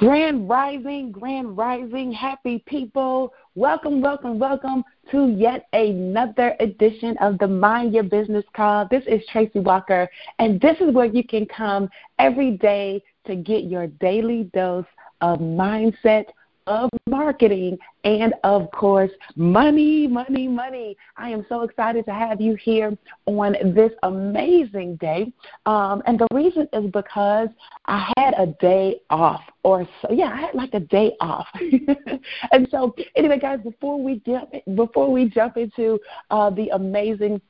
Grand Rising, Grand Rising, happy people. Welcome, welcome, welcome to yet another edition of the Mind Your Business Call. This is Tracy Walker, and this is where you can come every day to get your daily dose of mindset, of marketing and of course money money money i am so excited to have you here on this amazing day um, and the reason is because i had a day off or so yeah i had like a day off and so anyway guys before we jump before we jump into uh, the amazing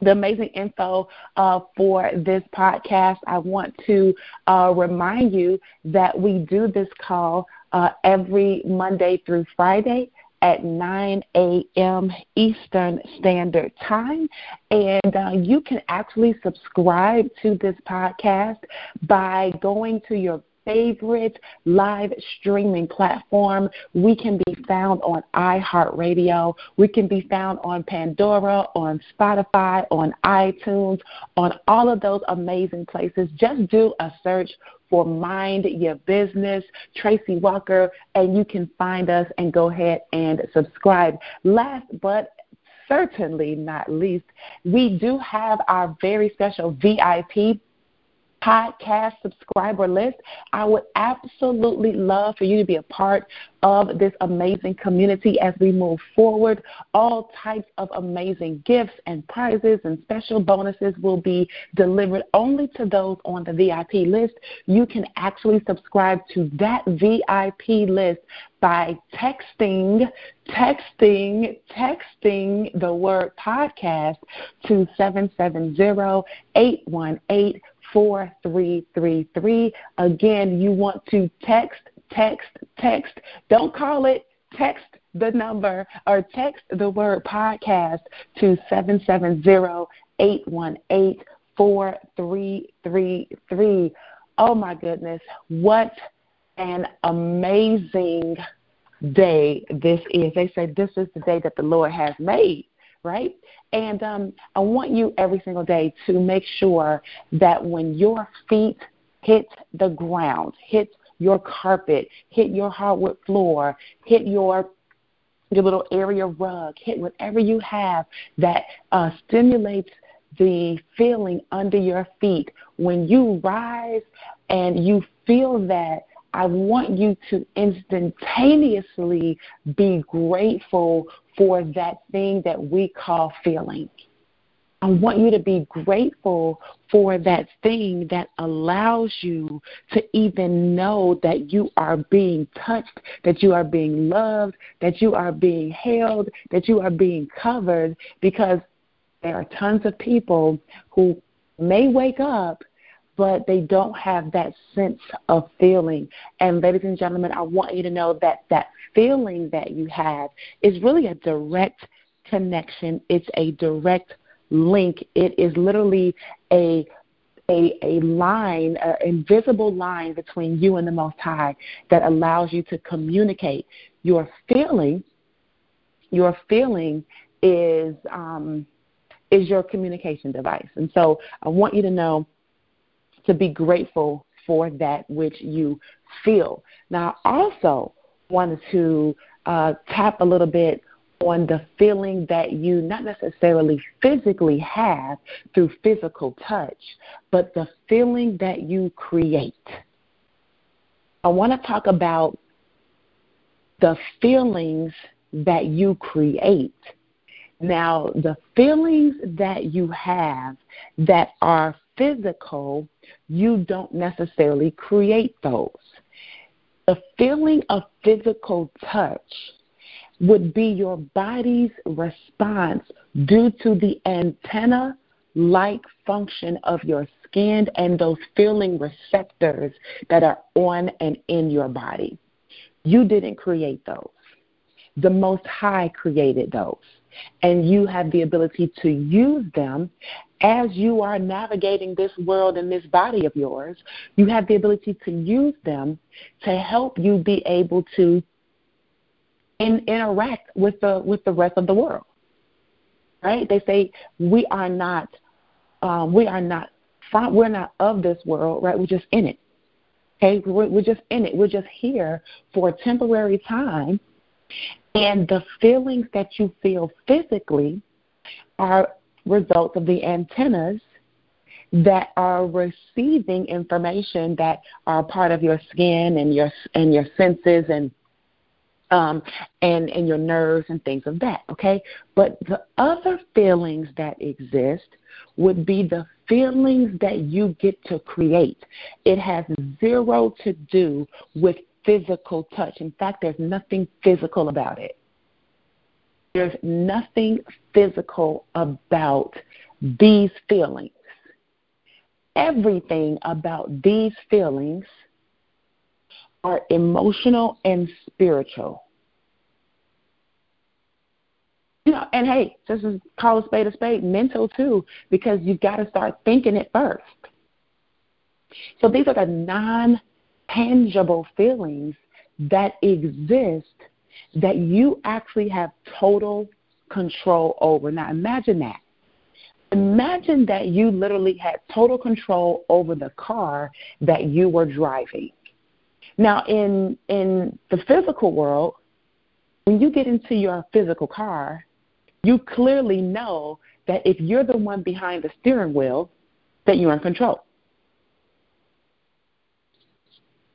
the amazing info uh, for this podcast. I want to uh, remind you that we do this call uh, every Monday through Friday at 9 a.m. Eastern Standard Time. And uh, you can actually subscribe to this podcast by going to your favorite live streaming platform. We can be found on iHeartRadio. We can be found on Pandora, on Spotify, on iTunes, on all of those amazing places. Just do a search for Mind Your Business, Tracy Walker, and you can find us and go ahead and subscribe. Last but certainly not least, we do have our very special VIP podcast subscriber list. I would absolutely love for you to be a part of this amazing community as we move forward. All types of amazing gifts and prizes and special bonuses will be delivered only to those on the VIP list. You can actually subscribe to that VIP list by texting, texting, texting the word podcast to 770 818 4333. Again, you want to text, text, text. Don't call it, text the number or text the word podcast to 770 818 4333. Oh my goodness, what an amazing day this is. They say this is the day that the Lord has made right? And um, I want you every single day to make sure that when your feet hit the ground, hit your carpet, hit your hardwood floor, hit your your little area rug, hit whatever you have that uh, stimulates the feeling under your feet. When you rise and you feel that I want you to instantaneously be grateful for that thing that we call feeling. I want you to be grateful for that thing that allows you to even know that you are being touched, that you are being loved, that you are being held, that you are being covered, because there are tons of people who may wake up but they don't have that sense of feeling. And ladies and gentlemen, I want you to know that that feeling that you have is really a direct connection. It's a direct link. It is literally a a, a line, an invisible line between you and the Most High that allows you to communicate. Your feeling, your feeling is um, is your communication device. And so I want you to know to be grateful for that which you feel. Now, I also wanted to uh, tap a little bit on the feeling that you not necessarily physically have through physical touch, but the feeling that you create. I want to talk about the feelings that you create. Now, the feelings that you have that are physical, you don't necessarily create those. The feeling of physical touch would be your body's response due to the antenna like function of your skin and those feeling receptors that are on and in your body. You didn't create those. The Most High created those. And you have the ability to use them as you are navigating this world and this body of yours, you have the ability to use them to help you be able to in, interact with the with the rest of the world. Right? They say we are not um, we are not from, we're not of this world, right? We're just in it. Okay, we're, we're just in it. We're just here for a temporary time. And the feelings that you feel physically are results of the antennas that are receiving information that are part of your skin and your and your senses and um, and and your nerves and things of that. Okay, but the other feelings that exist would be the feelings that you get to create. It has zero to do with physical touch. In fact, there's nothing physical about it. There's nothing physical about these feelings. Everything about these feelings are emotional and spiritual. You know, and hey, just call a spade a spade, mental too, because you've got to start thinking it first. So these are the non tangible feelings that exist that you actually have total control over. Now imagine that. Imagine that you literally had total control over the car that you were driving. Now in in the physical world, when you get into your physical car, you clearly know that if you're the one behind the steering wheel, that you're in control.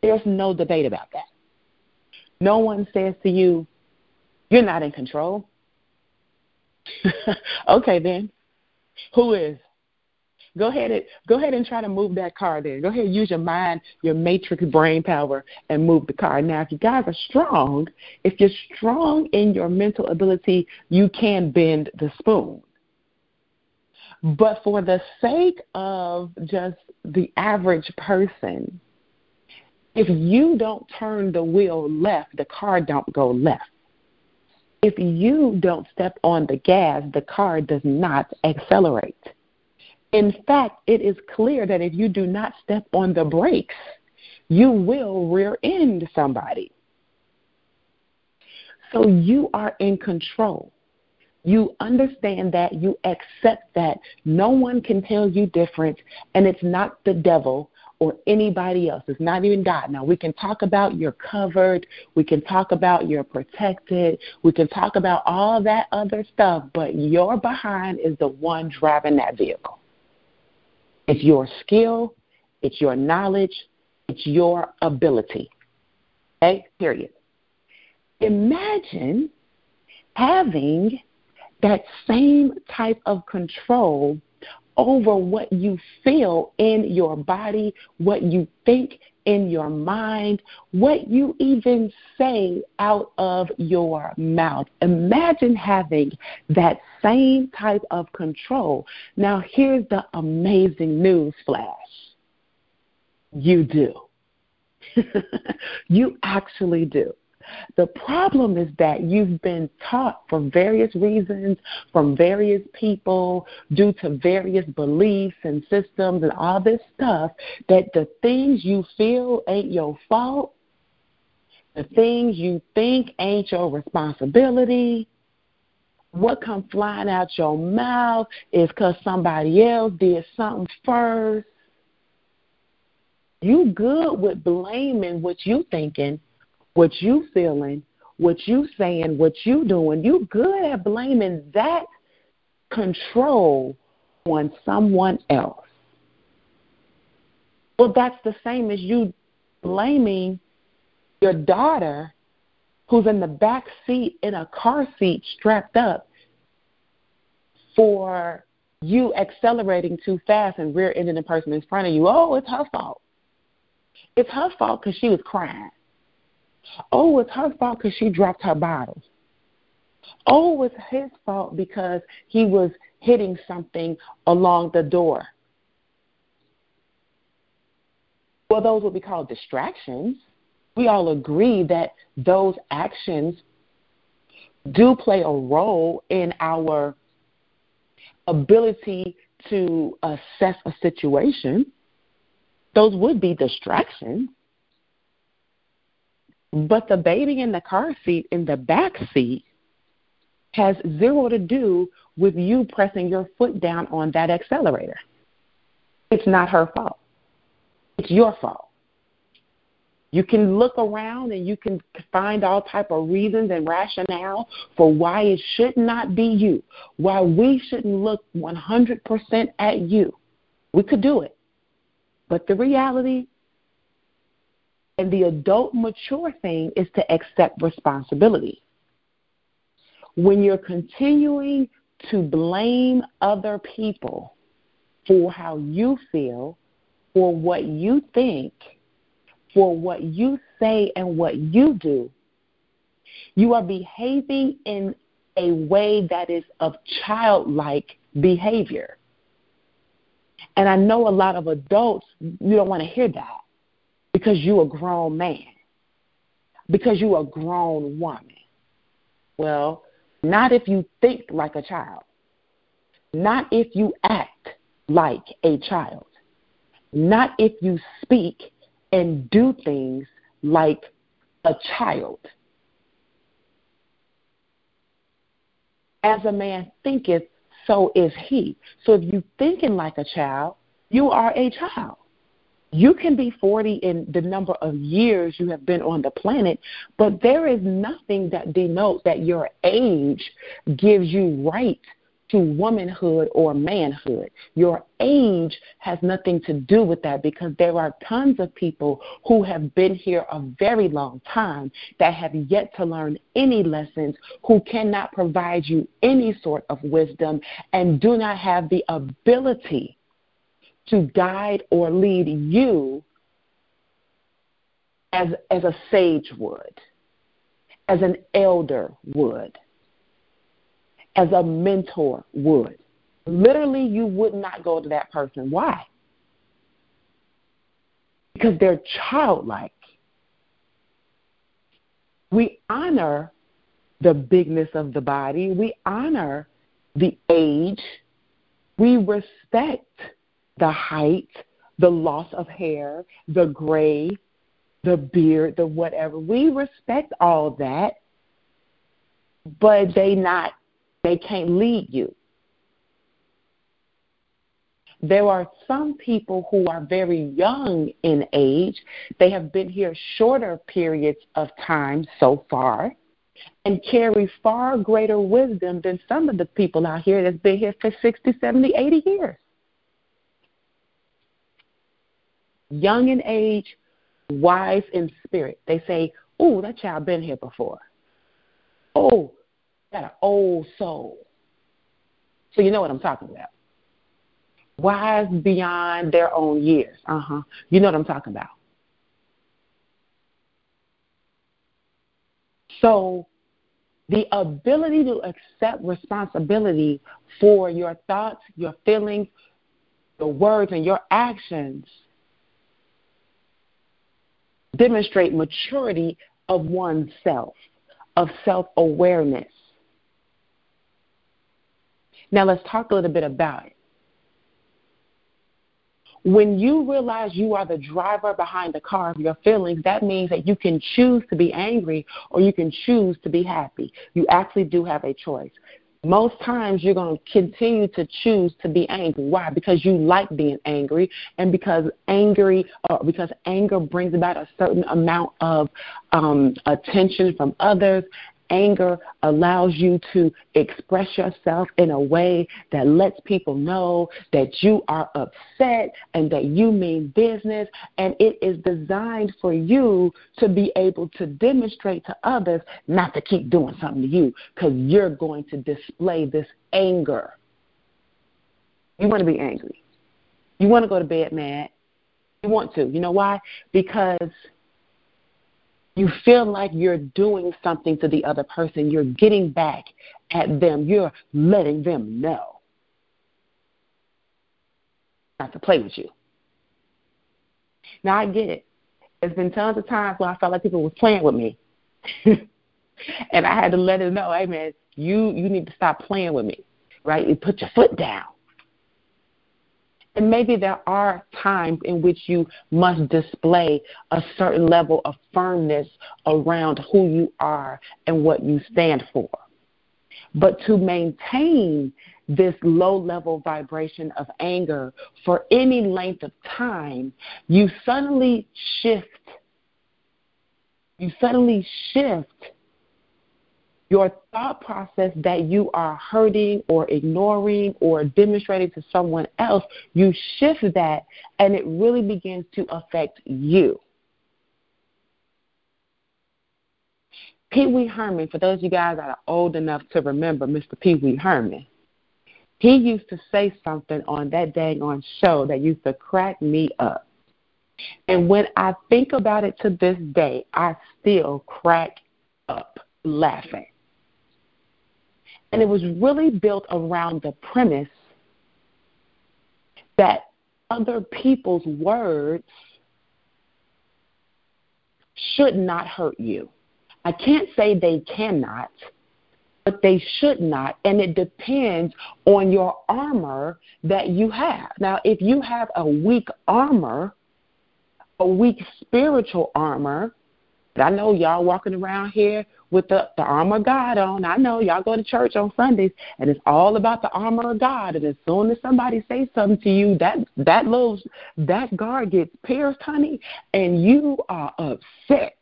There's no debate about that. No one says to you, you're not in control. okay then. Who is? Go ahead and go ahead and try to move that car there. Go ahead and use your mind, your matrix brain power and move the car. Now if you guys are strong, if you're strong in your mental ability, you can bend the spoon. But for the sake of just the average person, if you don't turn the wheel left, the car don't go left. If you don't step on the gas, the car does not accelerate. In fact, it is clear that if you do not step on the brakes, you will rear end somebody. So you are in control. You understand that, you accept that. No one can tell you different, and it's not the devil or anybody else. It's not even God. Now, we can talk about you're covered. We can talk about you're protected. We can talk about all that other stuff, but your behind is the one driving that vehicle. It's your skill, it's your knowledge, it's your ability. Okay? Period. Imagine having that same type of control over what you feel in your body, what you think in your mind, what you even say out of your mouth. Imagine having that same type of control. Now, here's the amazing news flash you do. you actually do. The problem is that you've been taught for various reasons from various people due to various beliefs and systems and all this stuff that the things you feel ain't your fault. The things you think ain't your responsibility. What come flying out your mouth is because somebody else did something first. You good with blaming what you thinking what you feeling, what you saying, what you doing. You good at blaming that control on someone else. Well, that's the same as you blaming your daughter who's in the back seat in a car seat strapped up for you accelerating too fast and rear ending the person in front of you. Oh, it's her fault. It's her fault because she was crying. Oh, it's her fault because she dropped her bottles. Oh, it's his fault because he was hitting something along the door. Well, those would be called distractions. We all agree that those actions do play a role in our ability to assess a situation. Those would be distractions. But the baby in the car seat in the back seat has zero to do with you pressing your foot down on that accelerator. It's not her fault. It's your fault. You can look around and you can find all type of reasons and rationale for why it should not be you, why we shouldn't look 100% at you. We could do it. But the reality and the adult mature thing is to accept responsibility. When you're continuing to blame other people for how you feel, for what you think, for what you say and what you do, you are behaving in a way that is of childlike behavior. And I know a lot of adults, you don't want to hear that because you're a grown man, because you're a grown woman. Well, not if you think like a child, not if you act like a child, not if you speak and do things like a child. As a man thinketh, so is he. So if you thinking like a child, you are a child. You can be 40 in the number of years you have been on the planet, but there is nothing that denotes that your age gives you right to womanhood or manhood. Your age has nothing to do with that because there are tons of people who have been here a very long time that have yet to learn any lessons, who cannot provide you any sort of wisdom, and do not have the ability to guide or lead you as, as a sage would, as an elder would, as a mentor would. Literally, you would not go to that person. Why? Because they're childlike. We honor the bigness of the body, we honor the age, we respect the height, the loss of hair, the gray, the beard, the whatever. We respect all that, but they not they can't lead you. There are some people who are very young in age. They have been here shorter periods of time so far and carry far greater wisdom than some of the people out here that's been here for 60, 70, 80 years. Young in age, wise in spirit. They say, "Oh, that child been here before." Oh, got an old soul. So you know what I'm talking about. Wise beyond their own years. Uh huh. You know what I'm talking about. So the ability to accept responsibility for your thoughts, your feelings, your words, and your actions demonstrate maturity of oneself, of self awareness. Now, let's talk a little bit about it. When you realize you are the driver behind the car of your feelings, that means that you can choose to be angry or you can choose to be happy. You actually do have a choice most times you're going to continue to choose to be angry. Why? Because you like being angry, and because angry, uh, because anger brings about a certain amount of um, attention from others, anger allows you to express yourself in a way that lets people know that you are upset and that you mean business. And it is designed for you to be able to demonstrate to others not to keep doing something to you because you're going to display this anger. You want to be angry. You want to go to bed mad. You want to. You know why? Because you feel like you're doing something to the other person. You're getting back at them. You're letting them know not to play with you. Now I get it. There's been tons of times where I felt like people were playing with me. and I had to let them know, hey man, you you need to stop playing with me. Right? You put your foot down. And maybe there are times in which you must display a certain level of firmness around who you are and what you stand for. But to maintain this low level vibration of anger for any length of time, you suddenly shift you suddenly shift your thought process that you are hurting or ignoring or demonstrating to someone else, you shift that and it really begins to affect you. Pee Wee Herman, for those of you guys that are old enough to remember Mr. Pee Wee Herman, he used to say something on that dang on show that used to crack me up. And when I think about it to this day, I still crack up laughing. And it was really built around the premise that other people's words should not hurt you. I can't say they cannot, but they should not. And it depends on your armor that you have. Now, if you have a weak armor, a weak spiritual armor, I know y'all walking around here with the, the armor of God on. I know y'all go to church on Sundays and it's all about the armor of God. And as soon as somebody says something to you, that that little that guard gets pierced, honey, and you are upset.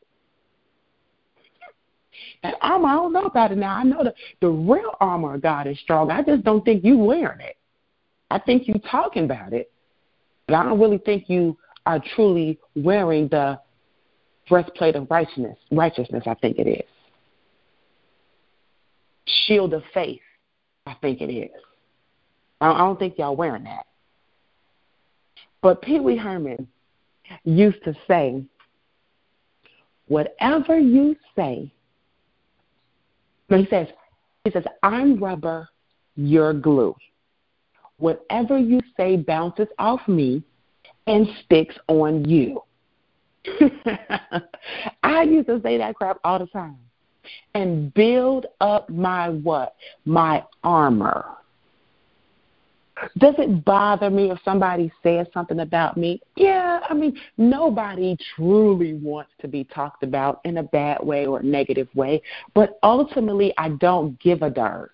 That armor, I don't know about it now. I know the, the real armor of God is strong. I just don't think you wearing it. I think you talking about it, but I don't really think you are truly wearing the breastplate of righteousness. Righteousness, I think it is. Shield of faith, I think it is. I don't think y'all wearing that. But Pee Wee Herman used to say, whatever you say he says, he says, I'm rubber, you're glue. Whatever you say bounces off me and sticks on you. I used to say that crap all the time. And build up my what? My armor. Does it bother me if somebody says something about me? Yeah, I mean, nobody truly wants to be talked about in a bad way or a negative way, but ultimately, I don't give a darn.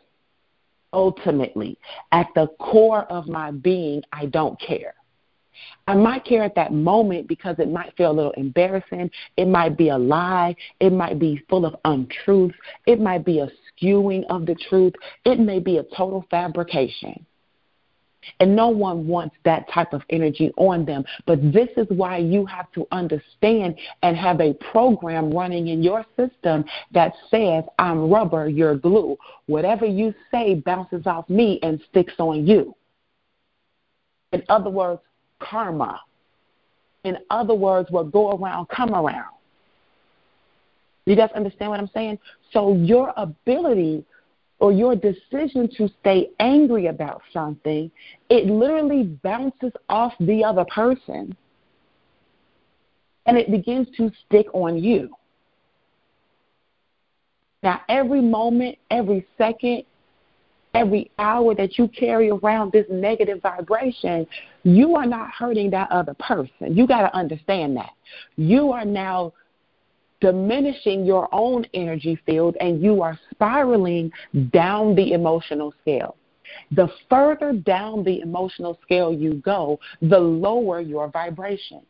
Ultimately, at the core of my being, I don't care. I might care at that moment because it might feel a little embarrassing. It might be a lie. It might be full of untruth. It might be a skewing of the truth. It may be a total fabrication. And no one wants that type of energy on them. But this is why you have to understand and have a program running in your system that says, I'm rubber, you're glue. Whatever you say bounces off me and sticks on you. In other words, karma. In other words, what go around, come around. You guys understand what I'm saying? So your ability or your decision to stay angry about something, it literally bounces off the other person and it begins to stick on you. Now, every moment, every second, every hour that you carry around this negative vibration, you are not hurting that other person. You got to understand that. You are now diminishing your own energy field and you are spiraling down the emotional scale. The further down the emotional scale you go, the lower your vibration.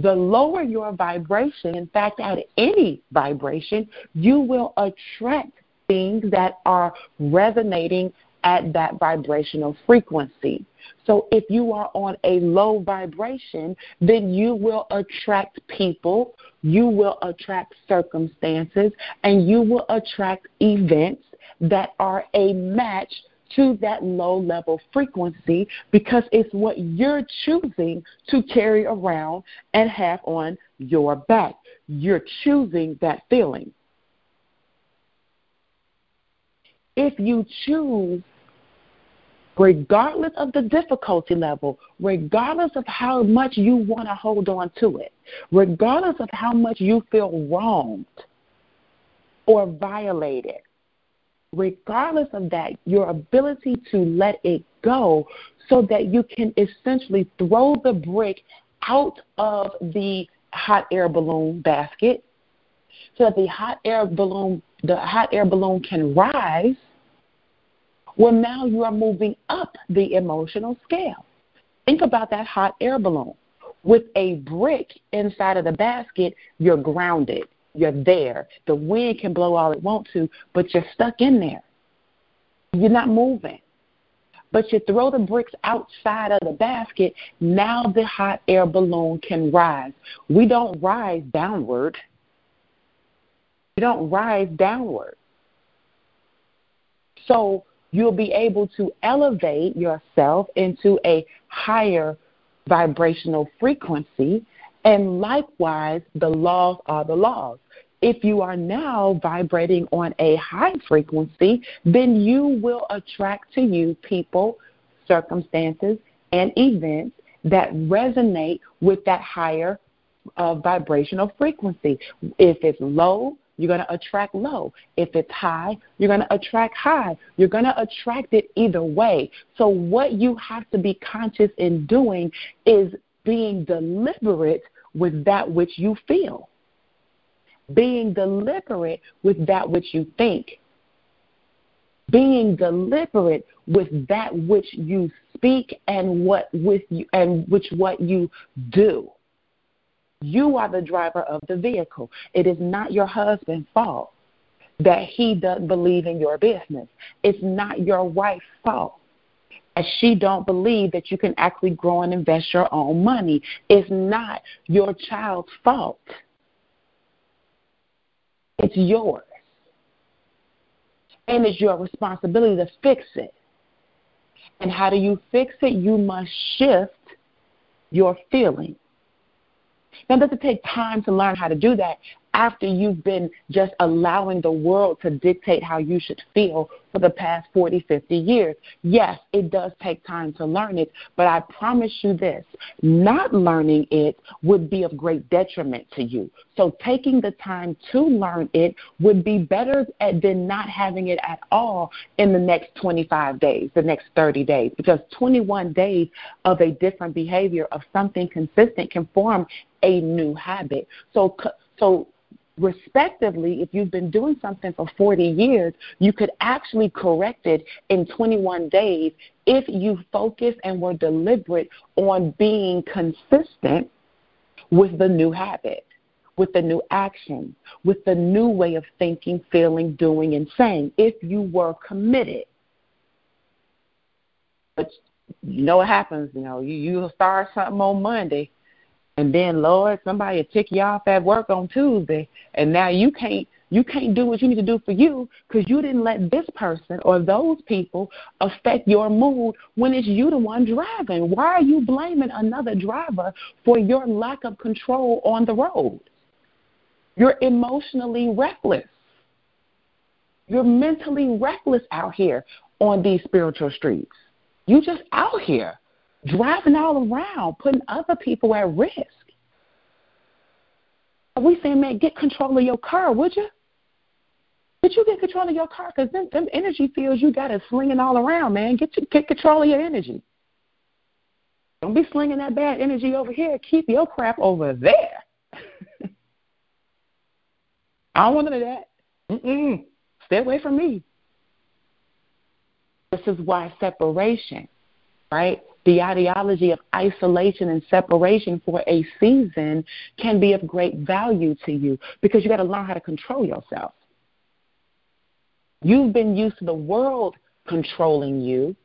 The lower your vibration, in fact, at any vibration, you will attract things that are resonating at that vibrational frequency. So if you are on a low vibration, then you will attract people, you will attract circumstances, and you will attract events that are a match to that low level frequency because it's what you're choosing to carry around and have on your back. You're choosing that feeling. If you choose, regardless of the difficulty level, regardless of how much you want to hold on to it, regardless of how much you feel wronged or violated, regardless of that, your ability to let it go so that you can essentially throw the brick out of the hot air balloon basket so that the hot air balloon the hot air balloon can rise well, now you are moving up the emotional scale. Think about that hot air balloon. With a brick inside of the basket, you're grounded. You're there. The wind can blow all it wants to, but you're stuck in there. You're not moving. But you throw the bricks outside of the basket, now the hot air balloon can rise. We don't rise downward. We don't rise downward. So you'll be able to elevate yourself into a higher vibrational frequency. And likewise, the laws are the laws. If you are now vibrating on a high frequency, then you will attract to you people, circumstances, and events that resonate with that higher uh, vibrational frequency. If it's low, you're going to attract low. If it's high, you're going to attract high. You're going to attract it either way. So, what you have to be conscious in doing is being deliberate with that which you feel being deliberate with that which you think, being deliberate with that which you speak and what with you and which what you do. You are the driver of the vehicle. It is not your husband's fault that he doesn't believe in your business. It's not your wife's fault as she don't believe that you can actually grow and invest your own money. It's not your child's fault it's yours. And it's your responsibility to fix it. And how do you fix it? You must shift your feeling. Now, it doesn't take time to learn how to do that after you've been just allowing the world to dictate how you should feel for the past 40, 50 years. Yes, it does take time to learn it, but I promise you this not learning it would be of great detriment to you. So taking the time to learn it would be better than not having it at all in the next 25 days, the next 30 days, because 21 days of a different behavior of something consistent can form a new habit. So, so respectively, if you've been doing something for 40 years, you could actually correct it in 21 days if you focus and were deliberate on being consistent with the new habit, with the new action, with the new way of thinking, feeling, doing, and saying, if you were committed. But you know what happens, you know, you, you start something on Monday and then Lord, somebody will tick you off at work on Tuesday, and now you can't you can't do what you need to do for you because you didn't let this person or those people affect your mood when it's you the one driving. Why are you blaming another driver for your lack of control on the road? You're emotionally reckless. You're mentally reckless out here on these spiritual streets. You just out here driving all around, putting other people at risk. We saying, man, get control of your car, would you? Would you get control of your car? Because them, them energy fields you got is slinging all around, man. Get, you, get control of your energy. Don't be slinging that bad energy over here. Keep your crap over there. I don't want none of that. Mm-mm. Stay away from me. This is why separation, right? The ideology of isolation and separation for a season can be of great value to you because you got to learn how to control yourself. You've been used to the world controlling you,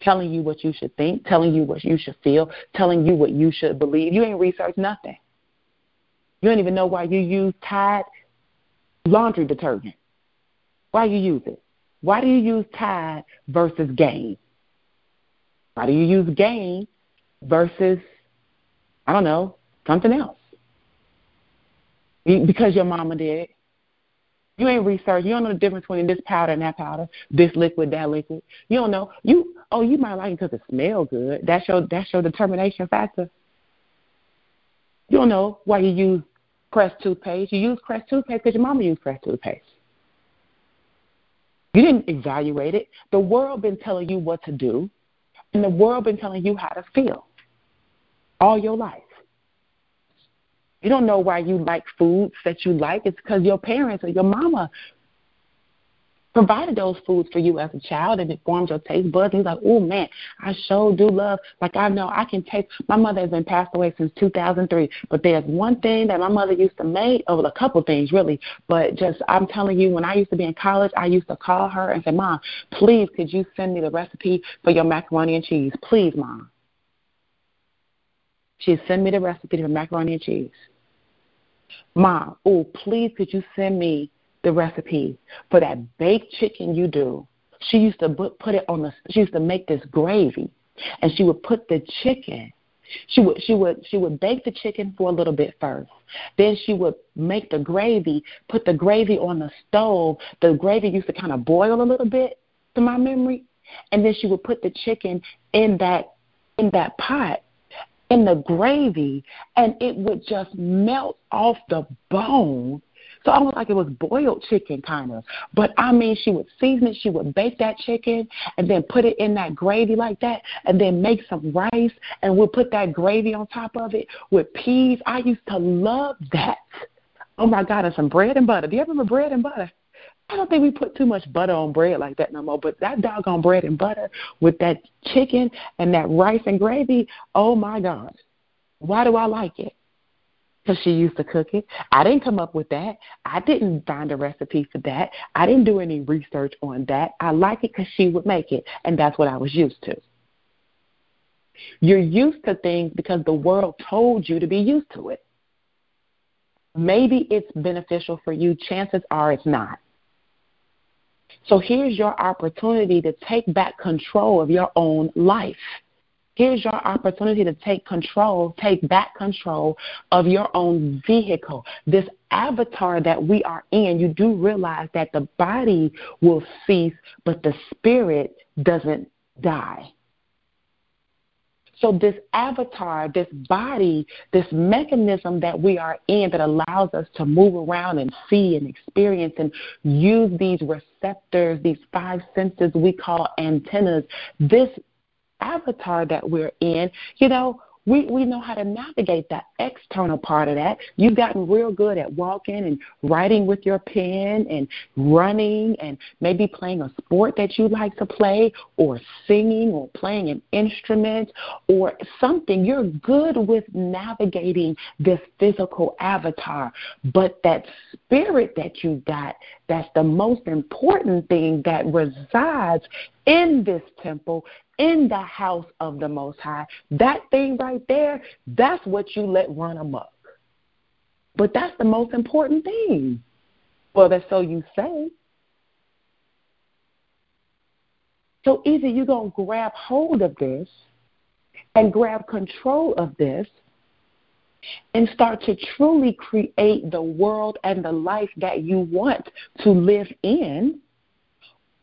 telling you what you should think, telling you what you should feel, telling you what you should believe. You ain't researched nothing. You don't even know why you use Tide laundry detergent. Why you use it? Why do you use Tide versus Gain? Why do you use gain versus, I don't know, something else? Because your mama did it. You ain't researched. You don't know the difference between this powder and that powder, this liquid, that liquid. You don't know. You oh, you might like it because it smells good. That's your that's your determination factor. You don't know why you use Crest toothpaste. You use Crest toothpaste because your mama used Crest toothpaste. You didn't evaluate it. The world been telling you what to do. And the world been telling you how to feel all your life. You don't know why you like foods that you like. It's because your parents or your mama provided those foods for you as a child and it formed your taste buds. You're like, oh man, I sure do love. Like I know I can taste. My mother has been passed away since 2003, but there's one thing that my mother used to make. Oh, a couple things really, but just I'm telling you, when I used to be in college, I used to call her and say, Mom, please, could you send me the recipe for your macaroni and cheese, please, Mom. She'd send me the recipe for macaroni and cheese. Mom, oh, please, could you send me the recipe for that baked chicken you do. She used to put it on the. She used to make this gravy, and she would put the chicken. She would she would she would bake the chicken for a little bit first. Then she would make the gravy, put the gravy on the stove. The gravy used to kind of boil a little bit, to my memory, and then she would put the chicken in that in that pot in the gravy, and it would just melt off the bone so almost like it was boiled chicken kind of. But I mean, she would season it, she would bake that chicken and then put it in that gravy like that and then make some rice and we'll put that gravy on top of it with peas. I used to love that. Oh my God, and some bread and butter. Do you ever remember bread and butter? I don't think we put too much butter on bread like that no more, but that doggone bread and butter with that chicken and that rice and gravy, oh my God. Why do I like it? Because she used to cook it. I didn't come up with that. I didn't find a recipe for that. I didn't do any research on that. I like it because she would make it, and that's what I was used to. You're used to things because the world told you to be used to it. Maybe it's beneficial for you. Chances are it's not. So here's your opportunity to take back control of your own life. Here's your opportunity to take control, take back control of your own vehicle. This avatar that we are in, you do realize that the body will cease, but the spirit doesn't die. So, this avatar, this body, this mechanism that we are in that allows us to move around and see and experience and use these receptors, these five senses we call antennas, this avatar that we're in, you know, we, we know how to navigate that external part of that. You've gotten real good at walking and writing with your pen and running and maybe playing a sport that you like to play or singing or playing an instrument or something. You're good with navigating this physical avatar. But that spirit that you got, that's the most important thing that resides in this temple in the house of the Most High. That thing right there, that's what you let run amok. But that's the most important thing. Well, that's so you say. So either you're going to grab hold of this and grab control of this and start to truly create the world and the life that you want to live in,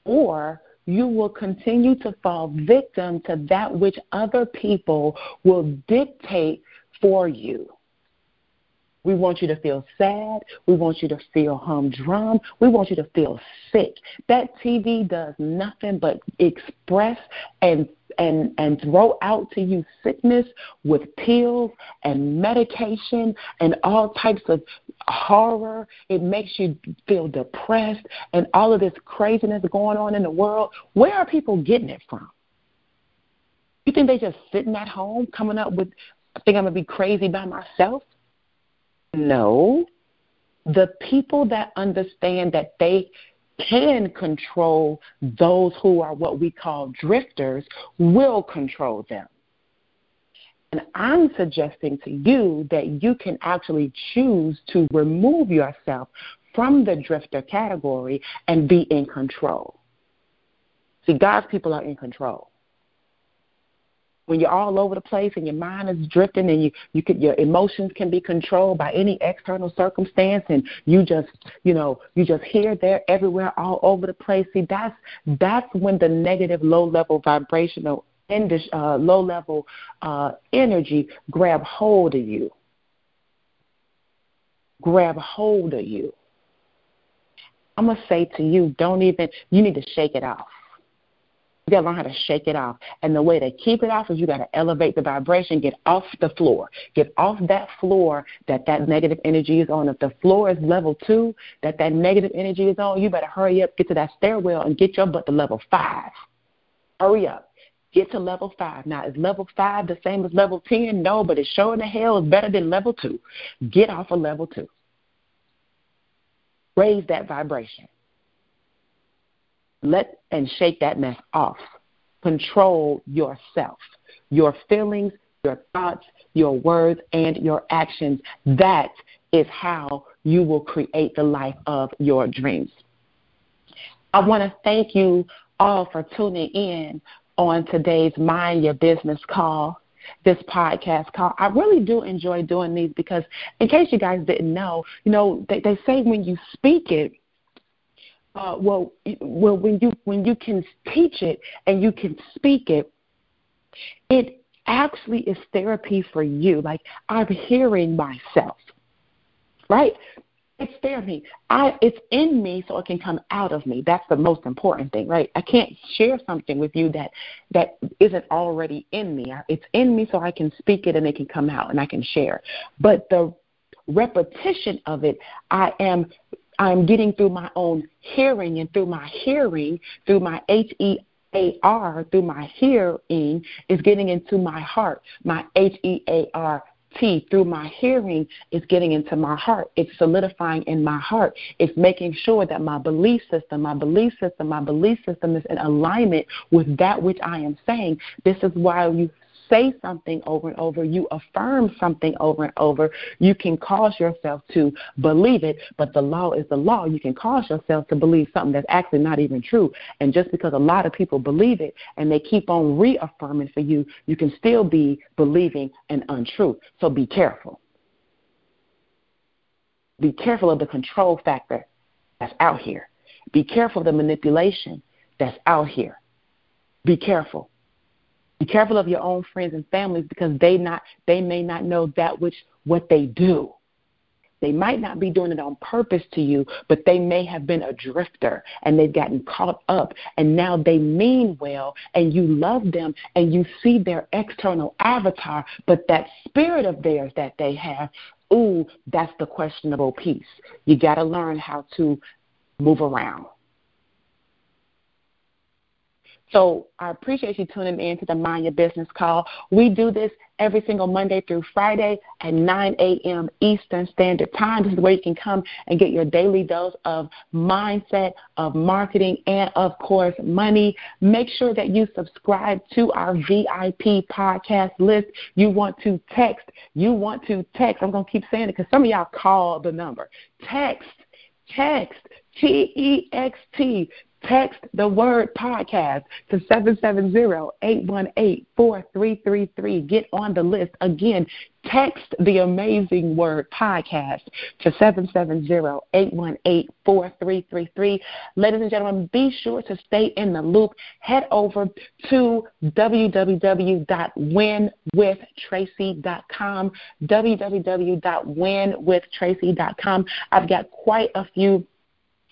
or you will continue to fall victim to that which other people will dictate for you. We want you to feel sad. We want you to feel humdrum. We want you to feel sick. That TV does nothing but express and and and throw out to you sickness with pills and medication and all types of horror. It makes you feel depressed and all of this craziness going on in the world. Where are people getting it from? You think they just sitting at home coming up with I think I'm gonna be crazy by myself? No. The people that understand that they can control those who are what we call drifters will control them. And I'm suggesting to you that you can actually choose to remove yourself from the drifter category and be in control. See, God's people are in control when you're all over the place and your mind is drifting and you you your emotions can be controlled by any external circumstance and you just you know you just here there everywhere all over the place. See that's that's when the negative low level vibrational uh, low level uh, energy grab hold of you. Grab hold of you. I'm going to say to you don't even you need to shake it off You gotta learn how to shake it off. And the way to keep it off is you gotta elevate the vibration, get off the floor. Get off that floor that that negative energy is on. If the floor is level two, that that negative energy is on, you better hurry up, get to that stairwell and get your butt to level five. Hurry up. Get to level five. Now, is level five the same as level 10? No, but it sure in the hell is better than level two. Get off of level two. Raise that vibration. Let and shake that mess off. Control yourself, your feelings, your thoughts, your words, and your actions. That is how you will create the life of your dreams. I want to thank you all for tuning in on today's Mind Your Business call, this podcast call. I really do enjoy doing these because, in case you guys didn't know, you know, they, they say when you speak it, uh, well, well, when you when you can teach it and you can speak it, it actually is therapy for you. Like I'm hearing myself, right? It's therapy. I it's in me so it can come out of me. That's the most important thing, right? I can't share something with you that that isn't already in me. It's in me so I can speak it and it can come out and I can share. But the repetition of it, I am I'm getting through my own hearing, and through my hearing, through my H E A R, through my hearing, is getting into my heart. My H E A R T through my hearing is getting into my heart. It's solidifying in my heart. It's making sure that my belief system, my belief system, my belief system is in alignment with that which I am saying. This is why you say something over and over, you affirm something over and over, you can cause yourself to believe it, but the law is the law. You can cause yourself to believe something that's actually not even true. And just because a lot of people believe it and they keep on reaffirming for you, you can still be believing an untruth. So be careful. Be careful of the control factor that's out here. Be careful of the manipulation that's out here. Be careful. Be careful of your own friends and families because they not they may not know that which what they do. They might not be doing it on purpose to you, but they may have been a drifter and they've gotten caught up and now they mean well and you love them and you see their external avatar, but that spirit of theirs that they have, ooh, that's the questionable piece. You got to learn how to move around. So I appreciate you tuning in to the Mind Your Business call. We do this every single Monday through Friday at 9 a.m. Eastern Standard Time. This is where you can come and get your daily dose of mindset, of marketing, and of course, money. Make sure that you subscribe to our VIP podcast list. You want to text. You want to text. I'm going to keep saying it because some of y'all call the number. Text. Text. T E X T Text the word podcast to 770-818-4333. Get on the list. Again, text the amazing word podcast to 770-818-4333. Ladies and gentlemen, be sure to stay in the loop. Head over to www.winwithtracy.com, www.winwithtracy.com. I've got quite a few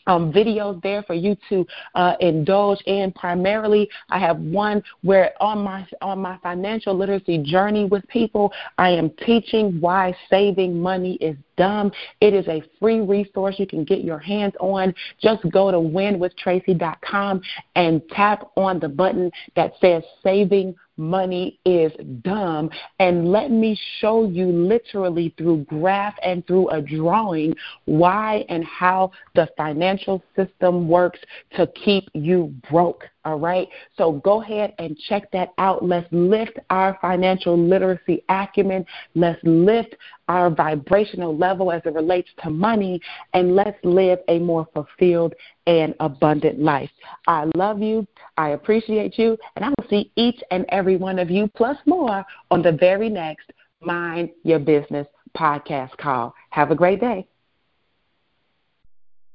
um, videos there for you to uh, indulge in. Primarily, I have one where on my on my financial literacy journey with people, I am teaching why saving money is dumb. It is a free resource you can get your hands on. Just go to winwithtracy.com and tap on the button that says saving money is dumb. And let me show you literally through graph and through a drawing why and how the financial system works to keep you broke. All right. So go ahead and check that out. Let's lift our financial literacy acumen. Let's lift our vibrational level as it relates to money. And let's live a more fulfilled and abundant life. I love you. I appreciate you. And I will see each and every one of you, plus more, on the very next Mind Your Business podcast call. Have a great day.